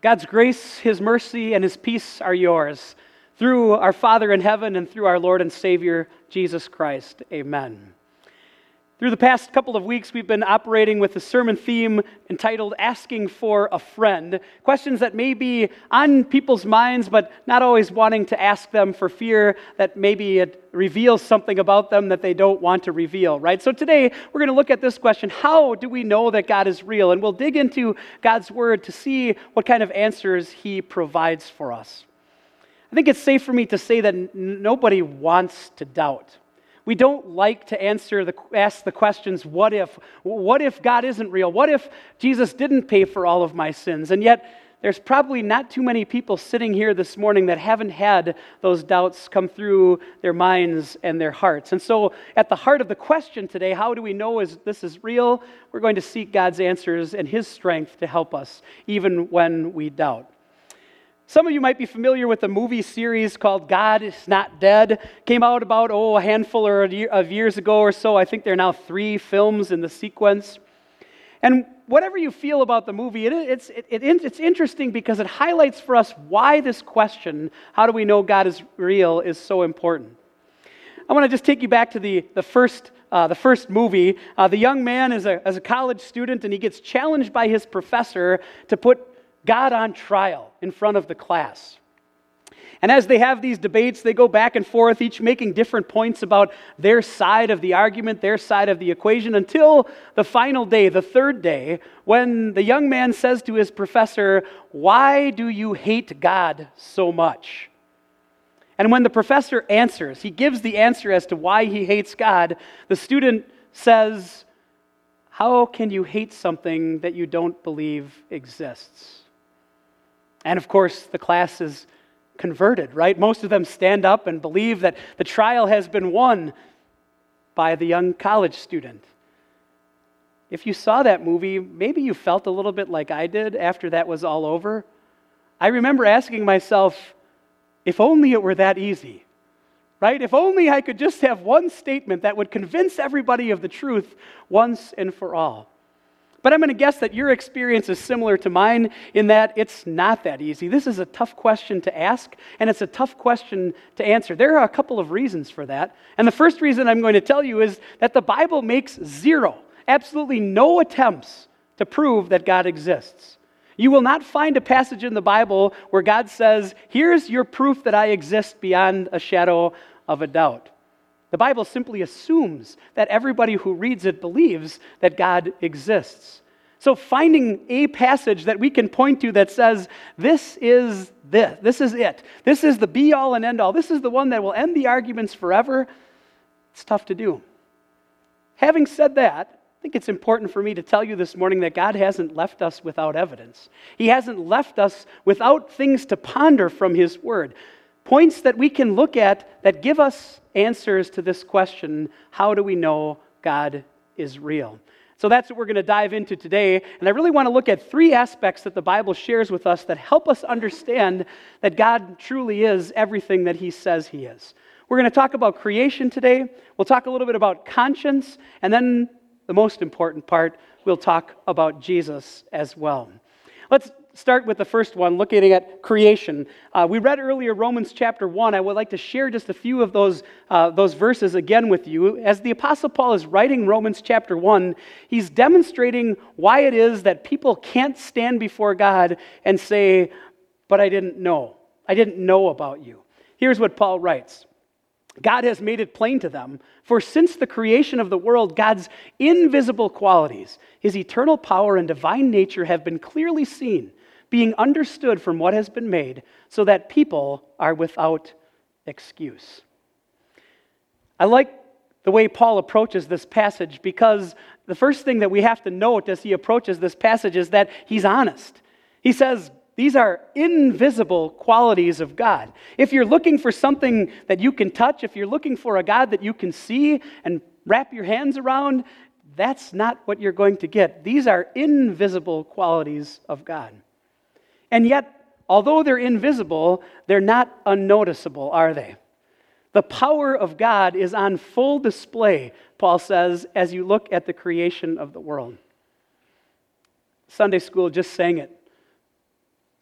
God's grace, His mercy, and His peace are yours through our Father in heaven and through our Lord and Savior, Jesus Christ. Amen. Through the past couple of weeks, we've been operating with a sermon theme entitled Asking for a Friend. Questions that may be on people's minds, but not always wanting to ask them for fear that maybe it reveals something about them that they don't want to reveal, right? So today, we're going to look at this question How do we know that God is real? And we'll dig into God's Word to see what kind of answers He provides for us. I think it's safe for me to say that n- nobody wants to doubt. We don't like to answer the, ask the questions, what if? What if God isn't real? What if Jesus didn't pay for all of my sins? And yet, there's probably not too many people sitting here this morning that haven't had those doubts come through their minds and their hearts. And so, at the heart of the question today, how do we know is this is real? We're going to seek God's answers and His strength to help us, even when we doubt. Some of you might be familiar with a movie series called God is Not Dead. Came out about, oh, a handful of years ago or so. I think there are now three films in the sequence. And whatever you feel about the movie, it, it's, it, it, it's interesting because it highlights for us why this question, how do we know God is real, is so important. I want to just take you back to the, the, first, uh, the first movie. Uh, the young man is a, is a college student and he gets challenged by his professor to put God on trial in front of the class. And as they have these debates, they go back and forth, each making different points about their side of the argument, their side of the equation, until the final day, the third day, when the young man says to his professor, Why do you hate God so much? And when the professor answers, he gives the answer as to why he hates God, the student says, How can you hate something that you don't believe exists? And of course, the class is converted, right? Most of them stand up and believe that the trial has been won by the young college student. If you saw that movie, maybe you felt a little bit like I did after that was all over. I remember asking myself, if only it were that easy, right? If only I could just have one statement that would convince everybody of the truth once and for all. But I'm going to guess that your experience is similar to mine in that it's not that easy. This is a tough question to ask, and it's a tough question to answer. There are a couple of reasons for that. And the first reason I'm going to tell you is that the Bible makes zero, absolutely no attempts to prove that God exists. You will not find a passage in the Bible where God says, Here's your proof that I exist beyond a shadow of a doubt. The Bible simply assumes that everybody who reads it believes that God exists. So finding a passage that we can point to that says, this is this, this is it, this is the be all and end all, this is the one that will end the arguments forever, it's tough to do. Having said that, I think it's important for me to tell you this morning that God hasn't left us without evidence. He hasn't left us without things to ponder from His Word points that we can look at that give us answers to this question how do we know God is real? So that's what we're going to dive into today. And I really want to look at three aspects that the Bible shares with us that help us understand that God truly is everything that He says He is. We're going to talk about creation today. We'll talk a little bit about conscience. And then the most important part, we'll talk about Jesus as well. Let's start with the first one, looking at creation. Uh, we read earlier Romans chapter 1. I would like to share just a few of those, uh, those verses again with you. As the Apostle Paul is writing Romans chapter 1, he's demonstrating why it is that people can't stand before God and say, But I didn't know. I didn't know about you. Here's what Paul writes. God has made it plain to them. For since the creation of the world, God's invisible qualities, his eternal power and divine nature have been clearly seen, being understood from what has been made, so that people are without excuse. I like the way Paul approaches this passage because the first thing that we have to note as he approaches this passage is that he's honest. He says, these are invisible qualities of God. If you're looking for something that you can touch, if you're looking for a God that you can see and wrap your hands around, that's not what you're going to get. These are invisible qualities of God. And yet, although they're invisible, they're not unnoticeable, are they? The power of God is on full display, Paul says, as you look at the creation of the world. Sunday school just sang it.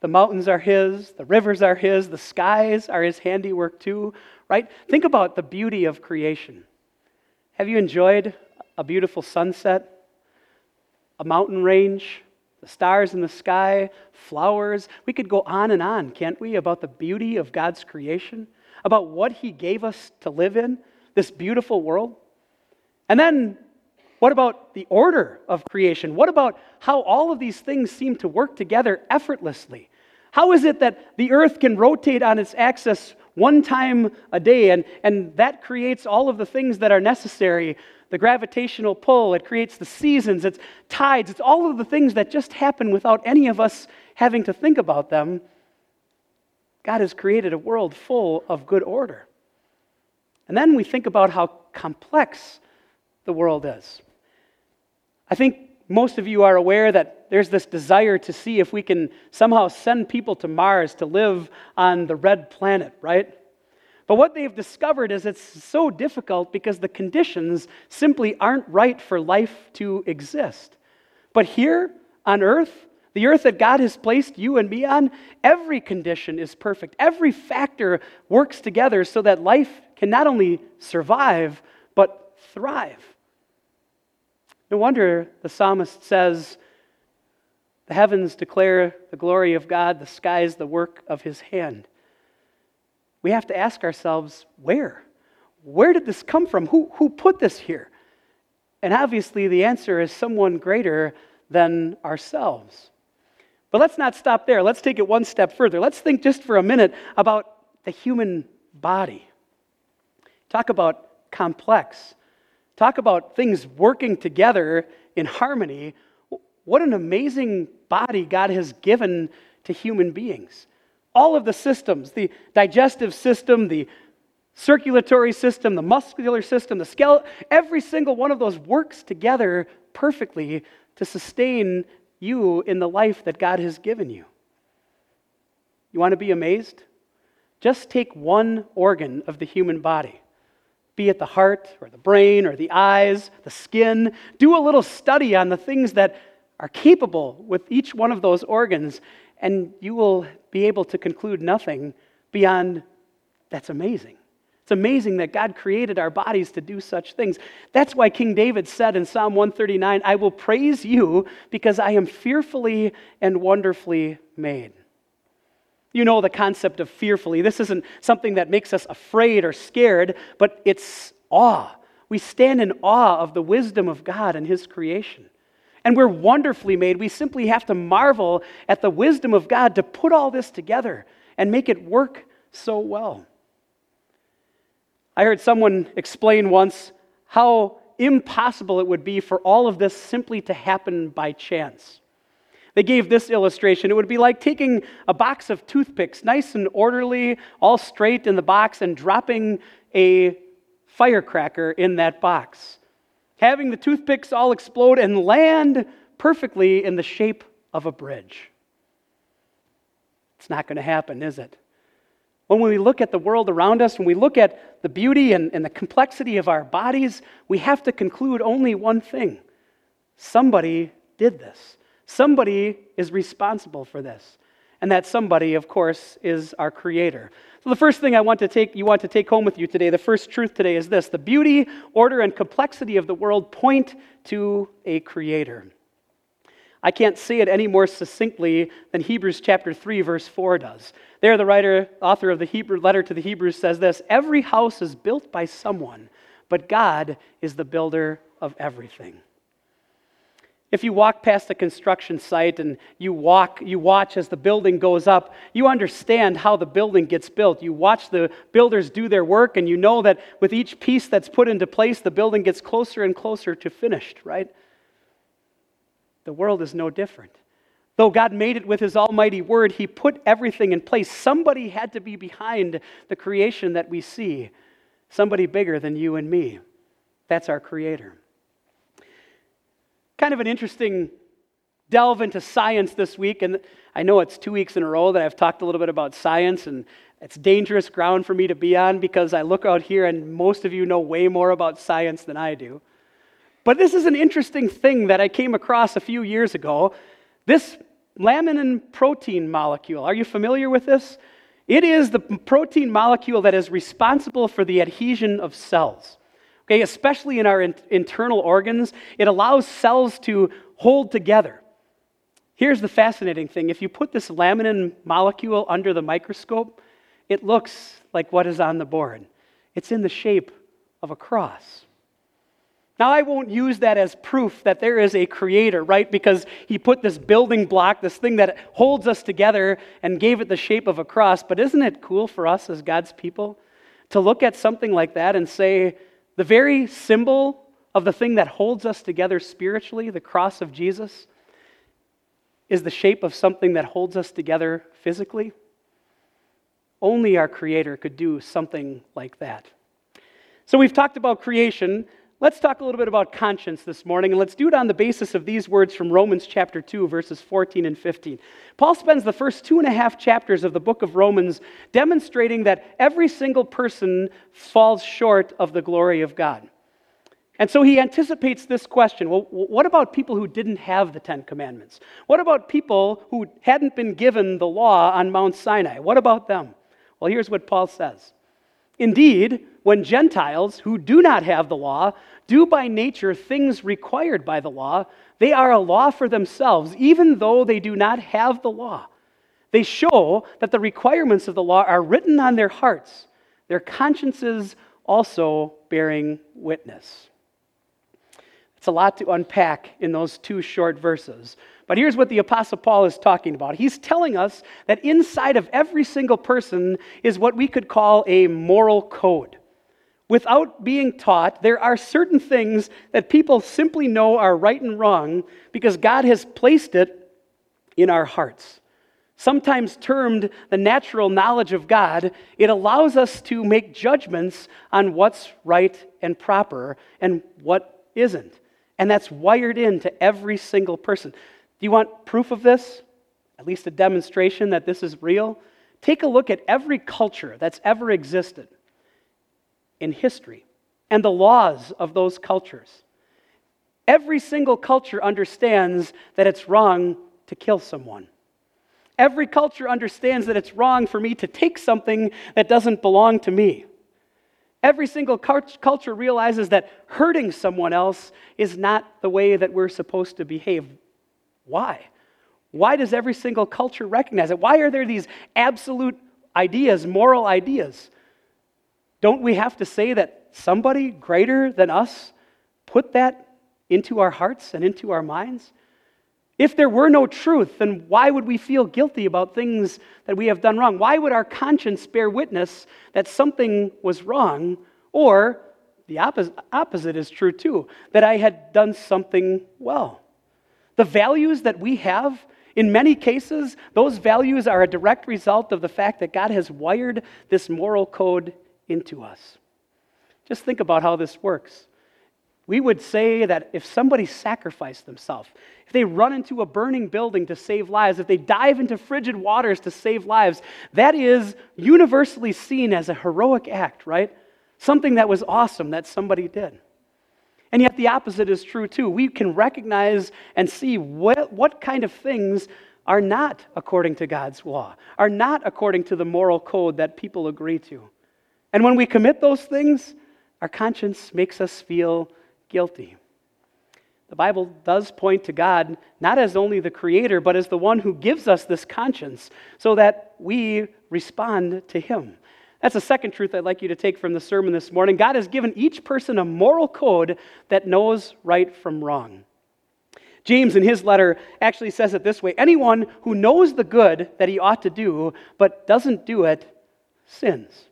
The mountains are His, the rivers are His, the skies are His handiwork too, right? Think about the beauty of creation. Have you enjoyed a beautiful sunset, a mountain range, the stars in the sky, flowers? We could go on and on, can't we, about the beauty of God's creation, about what He gave us to live in, this beautiful world? And then what about the order of creation? What about how all of these things seem to work together effortlessly? How is it that the earth can rotate on its axis one time a day and, and that creates all of the things that are necessary? The gravitational pull, it creates the seasons, it's tides, it's all of the things that just happen without any of us having to think about them. God has created a world full of good order. And then we think about how complex the world is. I think most of you are aware that there's this desire to see if we can somehow send people to Mars to live on the red planet, right? But what they've discovered is it's so difficult because the conditions simply aren't right for life to exist. But here on earth, the earth that God has placed you and me on, every condition is perfect. Every factor works together so that life can not only survive, but thrive. No wonder the psalmist says, The heavens declare the glory of God, the skies the work of his hand. We have to ask ourselves, where? Where did this come from? Who, who put this here? And obviously, the answer is someone greater than ourselves. But let's not stop there. Let's take it one step further. Let's think just for a minute about the human body. Talk about complex. Talk about things working together in harmony. What an amazing body God has given to human beings. All of the systems the digestive system, the circulatory system, the muscular system, the skeleton every single one of those works together perfectly to sustain you in the life that God has given you. You want to be amazed? Just take one organ of the human body be it the heart or the brain or the eyes, the skin. Do a little study on the things that are capable with each one of those organs, and you will be able to conclude nothing beyond that's amazing. It's amazing that God created our bodies to do such things. That's why King David said in Psalm 139 I will praise you because I am fearfully and wonderfully made. You know the concept of fearfully. This isn't something that makes us afraid or scared, but it's awe. We stand in awe of the wisdom of God and His creation. And we're wonderfully made. We simply have to marvel at the wisdom of God to put all this together and make it work so well. I heard someone explain once how impossible it would be for all of this simply to happen by chance. They gave this illustration. It would be like taking a box of toothpicks, nice and orderly, all straight in the box, and dropping a firecracker in that box. Having the toothpicks all explode and land perfectly in the shape of a bridge. It's not going to happen, is it? When we look at the world around us, when we look at the beauty and, and the complexity of our bodies, we have to conclude only one thing somebody did this. Somebody is responsible for this. And that somebody, of course, is our creator. So the first thing I want to take you want to take home with you today, the first truth today is this: the beauty, order and complexity of the world point to a creator. I can't say it any more succinctly than Hebrews chapter 3 verse 4 does. There the writer author of the Hebrew letter to the Hebrews says this, every house is built by someone, but God is the builder of everything. If you walk past a construction site and you walk, you watch as the building goes up, you understand how the building gets built. You watch the builders do their work, and you know that with each piece that's put into place, the building gets closer and closer to finished, right? The world is no different. Though God made it with His almighty word, He put everything in place. Somebody had to be behind the creation that we see, somebody bigger than you and me. That's our Creator kind of an interesting delve into science this week. And I know it's two weeks in a row that I've talked a little bit about science, and it's dangerous ground for me to be on because I look out here and most of you know way more about science than I do. But this is an interesting thing that I came across a few years ago. This laminin protein molecule. Are you familiar with this? It is the protein molecule that is responsible for the adhesion of cells. Okay, especially in our in- internal organs, it allows cells to hold together. Here's the fascinating thing if you put this laminin molecule under the microscope, it looks like what is on the board. It's in the shape of a cross. Now, I won't use that as proof that there is a creator, right? Because he put this building block, this thing that holds us together, and gave it the shape of a cross. But isn't it cool for us as God's people to look at something like that and say, the very symbol of the thing that holds us together spiritually, the cross of Jesus, is the shape of something that holds us together physically? Only our Creator could do something like that. So we've talked about creation. Let's talk a little bit about conscience this morning, and let's do it on the basis of these words from Romans chapter 2, verses 14 and 15. Paul spends the first two and a half chapters of the book of Romans demonstrating that every single person falls short of the glory of God. And so he anticipates this question well, what about people who didn't have the Ten Commandments? What about people who hadn't been given the law on Mount Sinai? What about them? Well, here's what Paul says Indeed, when Gentiles who do not have the law do by nature things required by the law, they are a law for themselves, even though they do not have the law. They show that the requirements of the law are written on their hearts, their consciences also bearing witness. It's a lot to unpack in those two short verses. But here's what the Apostle Paul is talking about. He's telling us that inside of every single person is what we could call a moral code. Without being taught, there are certain things that people simply know are right and wrong because God has placed it in our hearts. Sometimes termed the natural knowledge of God, it allows us to make judgments on what's right and proper and what isn't. And that's wired into every single person. Do you want proof of this? At least a demonstration that this is real? Take a look at every culture that's ever existed in history and the laws of those cultures. Every single culture understands that it's wrong to kill someone. Every culture understands that it's wrong for me to take something that doesn't belong to me. Every single culture realizes that hurting someone else is not the way that we're supposed to behave. Why? Why does every single culture recognize it? Why are there these absolute ideas, moral ideas? Don't we have to say that somebody greater than us put that into our hearts and into our minds? If there were no truth, then why would we feel guilty about things that we have done wrong? Why would our conscience bear witness that something was wrong? Or the opposite, opposite is true too, that I had done something well. The values that we have, in many cases, those values are a direct result of the fact that God has wired this moral code into us. Just think about how this works. We would say that if somebody sacrificed themselves, if they run into a burning building to save lives, if they dive into frigid waters to save lives, that is universally seen as a heroic act, right? Something that was awesome that somebody did. And yet the opposite is true too. We can recognize and see what, what kind of things are not according to God's law, are not according to the moral code that people agree to. And when we commit those things, our conscience makes us feel guilty. The Bible does point to God not as only the creator, but as the one who gives us this conscience so that we respond to Him. That's a second truth I'd like you to take from the sermon this morning. God has given each person a moral code that knows right from wrong. James, in his letter, actually says it this way Anyone who knows the good that he ought to do, but doesn't do it, sins.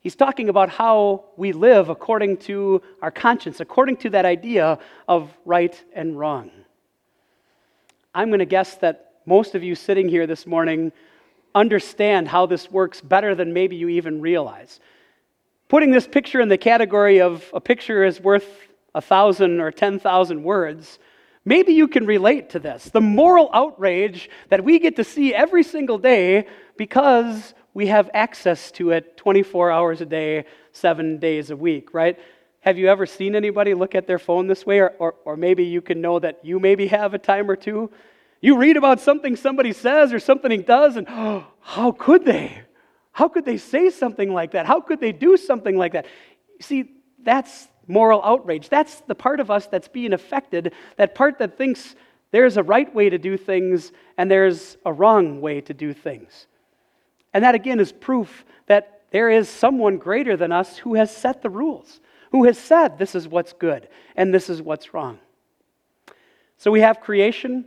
He's talking about how we live according to our conscience, according to that idea of right and wrong. I'm going to guess that most of you sitting here this morning understand how this works better than maybe you even realize. Putting this picture in the category of a picture is worth a thousand or ten thousand words, maybe you can relate to this. The moral outrage that we get to see every single day because we have access to it 24 hours a day, seven days a week, right? Have you ever seen anybody look at their phone this way? Or, or, or maybe you can know that you maybe have a time or two You read about something somebody says or something he does, and oh, how could they? How could they say something like that? How could they do something like that? See, that's moral outrage. That's the part of us that's being affected, that part that thinks there's a right way to do things and there's a wrong way to do things. And that again is proof that there is someone greater than us who has set the rules, who has said this is what's good and this is what's wrong. So we have creation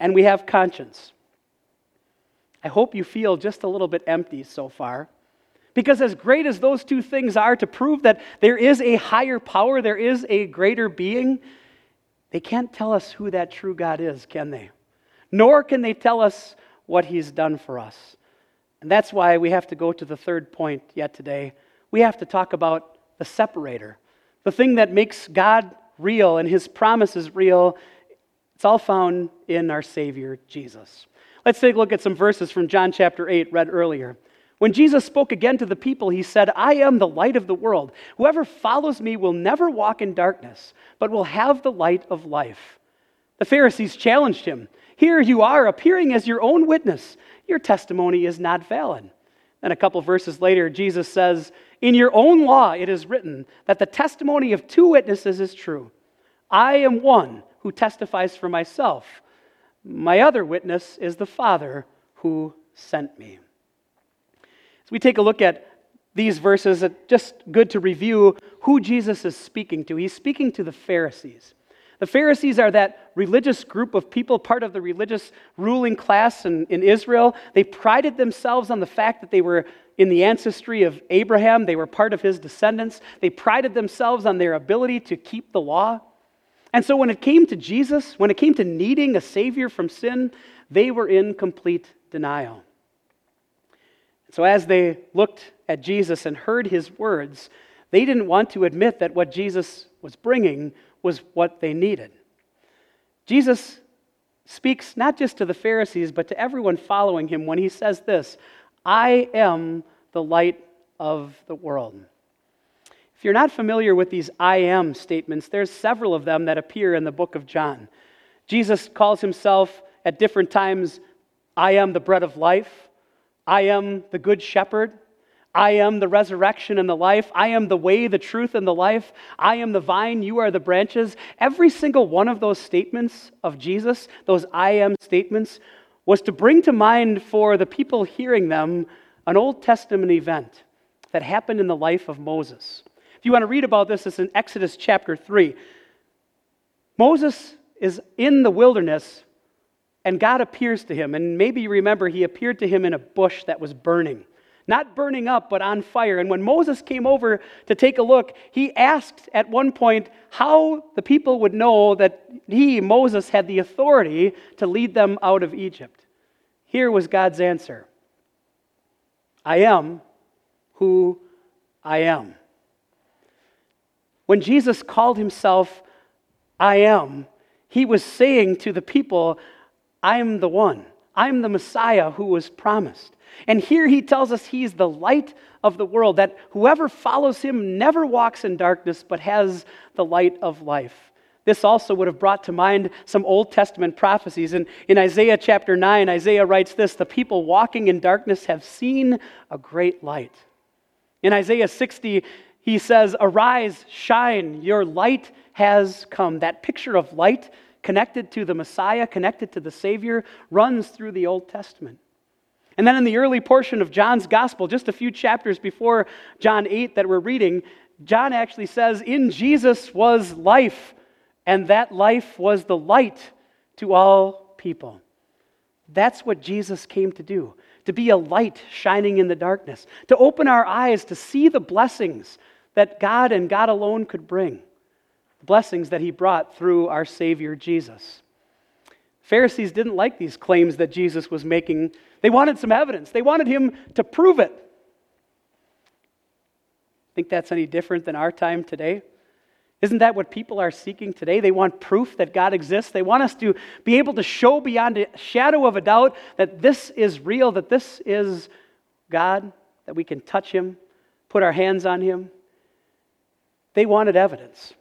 and we have conscience. I hope you feel just a little bit empty so far. Because, as great as those two things are to prove that there is a higher power, there is a greater being, they can't tell us who that true God is, can they? Nor can they tell us what He's done for us. And that's why we have to go to the third point yet today. We have to talk about the separator, the thing that makes God real and His promises real. It's all found in our Savior, Jesus. Let's take a look at some verses from John chapter 8, read earlier. When Jesus spoke again to the people, he said, I am the light of the world. Whoever follows me will never walk in darkness, but will have the light of life. The Pharisees challenged him. Here you are, appearing as your own witness. Your testimony is not valid. Then a couple verses later, Jesus says, In your own law it is written that the testimony of two witnesses is true. I am one who testifies for myself. My other witness is the Father who sent me. As we take a look at these verses, it's just good to review who Jesus is speaking to. He's speaking to the Pharisees. The Pharisees are that religious group of people, part of the religious ruling class in, in Israel. They prided themselves on the fact that they were in the ancestry of Abraham, they were part of his descendants. They prided themselves on their ability to keep the law. And so when it came to Jesus, when it came to needing a Savior from sin, they were in complete denial. So as they looked at Jesus and heard his words, they didn't want to admit that what Jesus was bringing was what they needed. Jesus speaks not just to the Pharisees, but to everyone following him when he says this I am the light of the world. If you're not familiar with these I am statements, there's several of them that appear in the book of John. Jesus calls himself at different times, I am the bread of life. I am the good shepherd. I am the resurrection and the life. I am the way, the truth, and the life. I am the vine. You are the branches. Every single one of those statements of Jesus, those I am statements, was to bring to mind for the people hearing them an Old Testament event that happened in the life of Moses. If you want to read about this, it's in Exodus chapter 3. Moses is in the wilderness, and God appears to him. And maybe you remember, he appeared to him in a bush that was burning. Not burning up, but on fire. And when Moses came over to take a look, he asked at one point how the people would know that he, Moses, had the authority to lead them out of Egypt. Here was God's answer I am who I am. When Jesus called himself I am, he was saying to the people, I am the one. I'm the Messiah who was promised. And here he tells us he's the light of the world, that whoever follows him never walks in darkness, but has the light of life. This also would have brought to mind some Old Testament prophecies. In, in Isaiah chapter 9, Isaiah writes this The people walking in darkness have seen a great light. In Isaiah 60, he says, Arise, shine, your light has come. That picture of light connected to the Messiah, connected to the Savior, runs through the Old Testament. And then in the early portion of John's gospel, just a few chapters before John 8 that we're reading, John actually says, In Jesus was life, and that life was the light to all people. That's what Jesus came to do to be a light shining in the darkness, to open our eyes to see the blessings that God and God alone could bring, the blessings that He brought through our Savior Jesus. Pharisees didn't like these claims that Jesus was making. They wanted some evidence, they wanted Him to prove it. Think that's any different than our time today? Isn't that what people are seeking today? They want proof that God exists. They want us to be able to show beyond a shadow of a doubt that this is real, that this is God, that we can touch Him, put our hands on Him, they wanted evidence.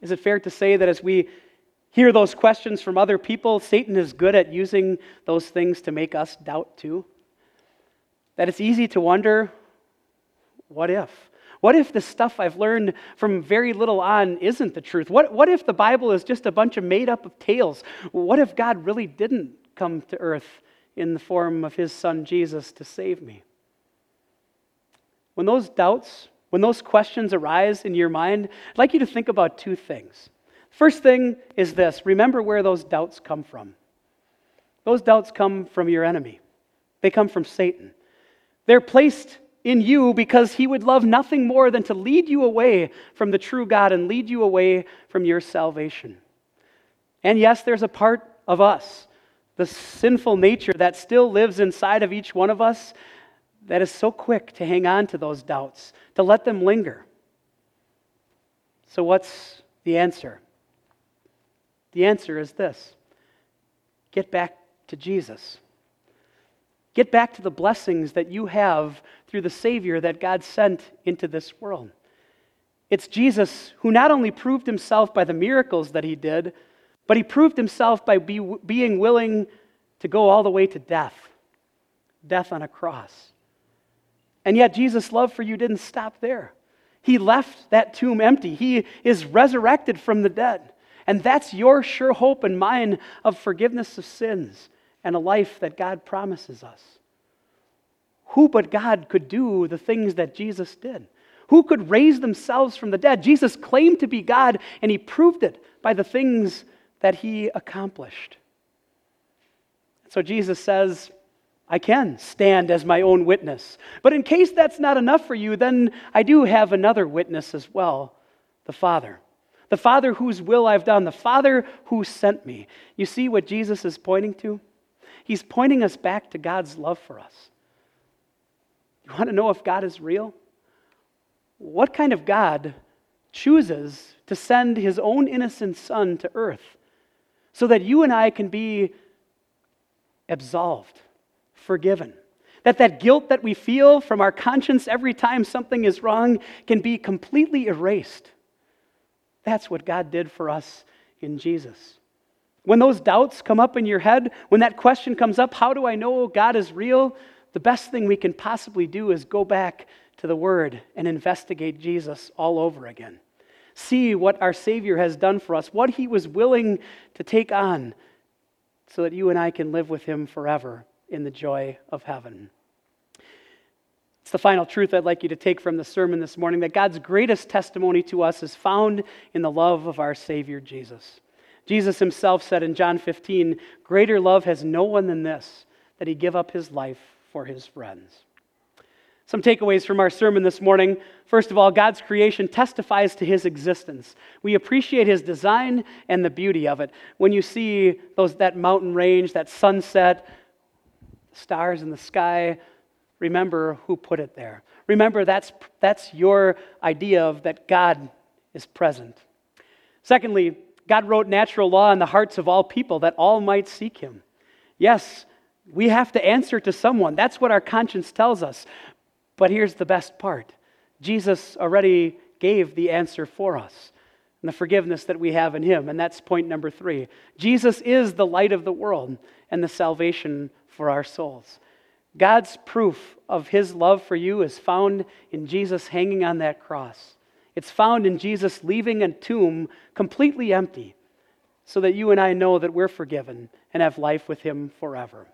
Is it fair to say that as we hear those questions from other people. Satan is good at using those things to make us doubt too. That it's easy to wonder what if? What if the stuff I've learned from very little on isn't the truth? What, what if the Bible is just a bunch of made up of tales? What if God really didn't come to earth in the form of his son Jesus to save me? When those doubts, when those questions arise in your mind, I'd like you to think about two things. First thing is this remember where those doubts come from. Those doubts come from your enemy, they come from Satan. They're placed in you because he would love nothing more than to lead you away from the true God and lead you away from your salvation. And yes, there's a part of us, the sinful nature that still lives inside of each one of us, that is so quick to hang on to those doubts, to let them linger. So, what's the answer? The answer is this get back to Jesus. Get back to the blessings that you have through the Savior that God sent into this world. It's Jesus who not only proved himself by the miracles that he did, but he proved himself by be, being willing to go all the way to death death on a cross. And yet, Jesus' love for you didn't stop there. He left that tomb empty. He is resurrected from the dead. And that's your sure hope and mine of forgiveness of sins and a life that God promises us. Who but God could do the things that Jesus did? Who could raise themselves from the dead? Jesus claimed to be God, and he proved it by the things that he accomplished. So Jesus says, I can stand as my own witness. But in case that's not enough for you, then I do have another witness as well the Father. The Father whose will I've done, the Father who sent me. You see what Jesus is pointing to? He's pointing us back to God's love for us. You want to know if God is real? What kind of God chooses to send his own innocent Son to earth so that you and I can be absolved? Forgiven. That that guilt that we feel from our conscience every time something is wrong can be completely erased. That's what God did for us in Jesus. When those doubts come up in your head, when that question comes up, how do I know God is real? The best thing we can possibly do is go back to the Word and investigate Jesus all over again. See what our Savior has done for us, what He was willing to take on so that you and I can live with Him forever in the joy of heaven. It's the final truth I'd like you to take from the sermon this morning that God's greatest testimony to us is found in the love of our Savior Jesus. Jesus himself said in John 15, Greater love has no one than this, that he give up his life for his friends. Some takeaways from our sermon this morning. First of all, God's creation testifies to his existence. We appreciate his design and the beauty of it. When you see those, that mountain range, that sunset, stars in the sky, remember who put it there. Remember that's, that's your idea of that God is present. Secondly, God wrote natural law in the hearts of all people that all might seek him. Yes, we have to answer to someone. That's what our conscience tells us. But here's the best part Jesus already gave the answer for us and the forgiveness that we have in him. And that's point number three. Jesus is the light of the world and the salvation for our souls. God's proof of his love for you is found in Jesus hanging on that cross. It's found in Jesus leaving a tomb completely empty so that you and I know that we're forgiven and have life with him forever.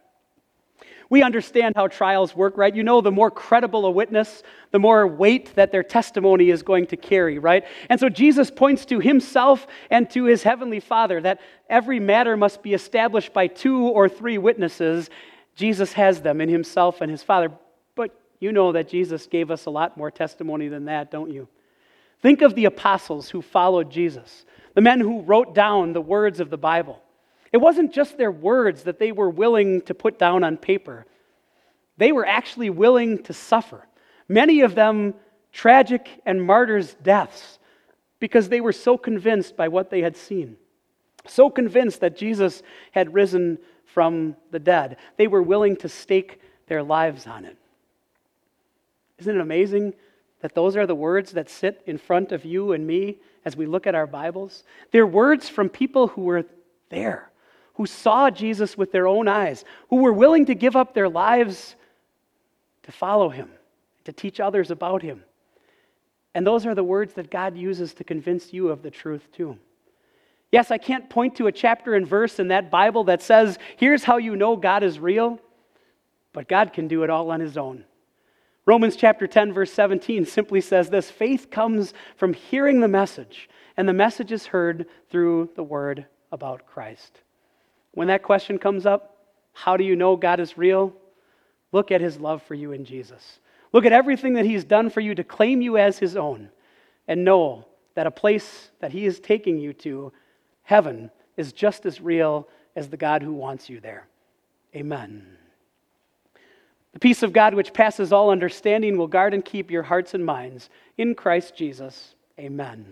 We understand how trials work, right? You know, the more credible a witness, the more weight that their testimony is going to carry, right? And so Jesus points to himself and to his heavenly Father that every matter must be established by two or three witnesses. Jesus has them in himself and his Father. But you know that Jesus gave us a lot more testimony than that, don't you? Think of the apostles who followed Jesus, the men who wrote down the words of the Bible. It wasn't just their words that they were willing to put down on paper, they were actually willing to suffer. Many of them tragic and martyrs' deaths because they were so convinced by what they had seen, so convinced that Jesus had risen from the dead. They were willing to stake their lives on it. Isn't it amazing that those are the words that sit in front of you and me as we look at our Bibles? They're words from people who were there, who saw Jesus with their own eyes, who were willing to give up their lives to follow him, to teach others about him. And those are the words that God uses to convince you of the truth, too. Yes, I can't point to a chapter and verse in that Bible that says, here's how you know God is real, but God can do it all on his own. Romans chapter 10, verse 17 simply says this faith comes from hearing the message, and the message is heard through the word about Christ. When that question comes up, how do you know God is real? Look at his love for you in Jesus. Look at everything that he's done for you to claim you as his own, and know that a place that he is taking you to heaven is just as real as the God who wants you there. Amen. The peace of God, which passes all understanding, will guard and keep your hearts and minds in Christ Jesus. Amen.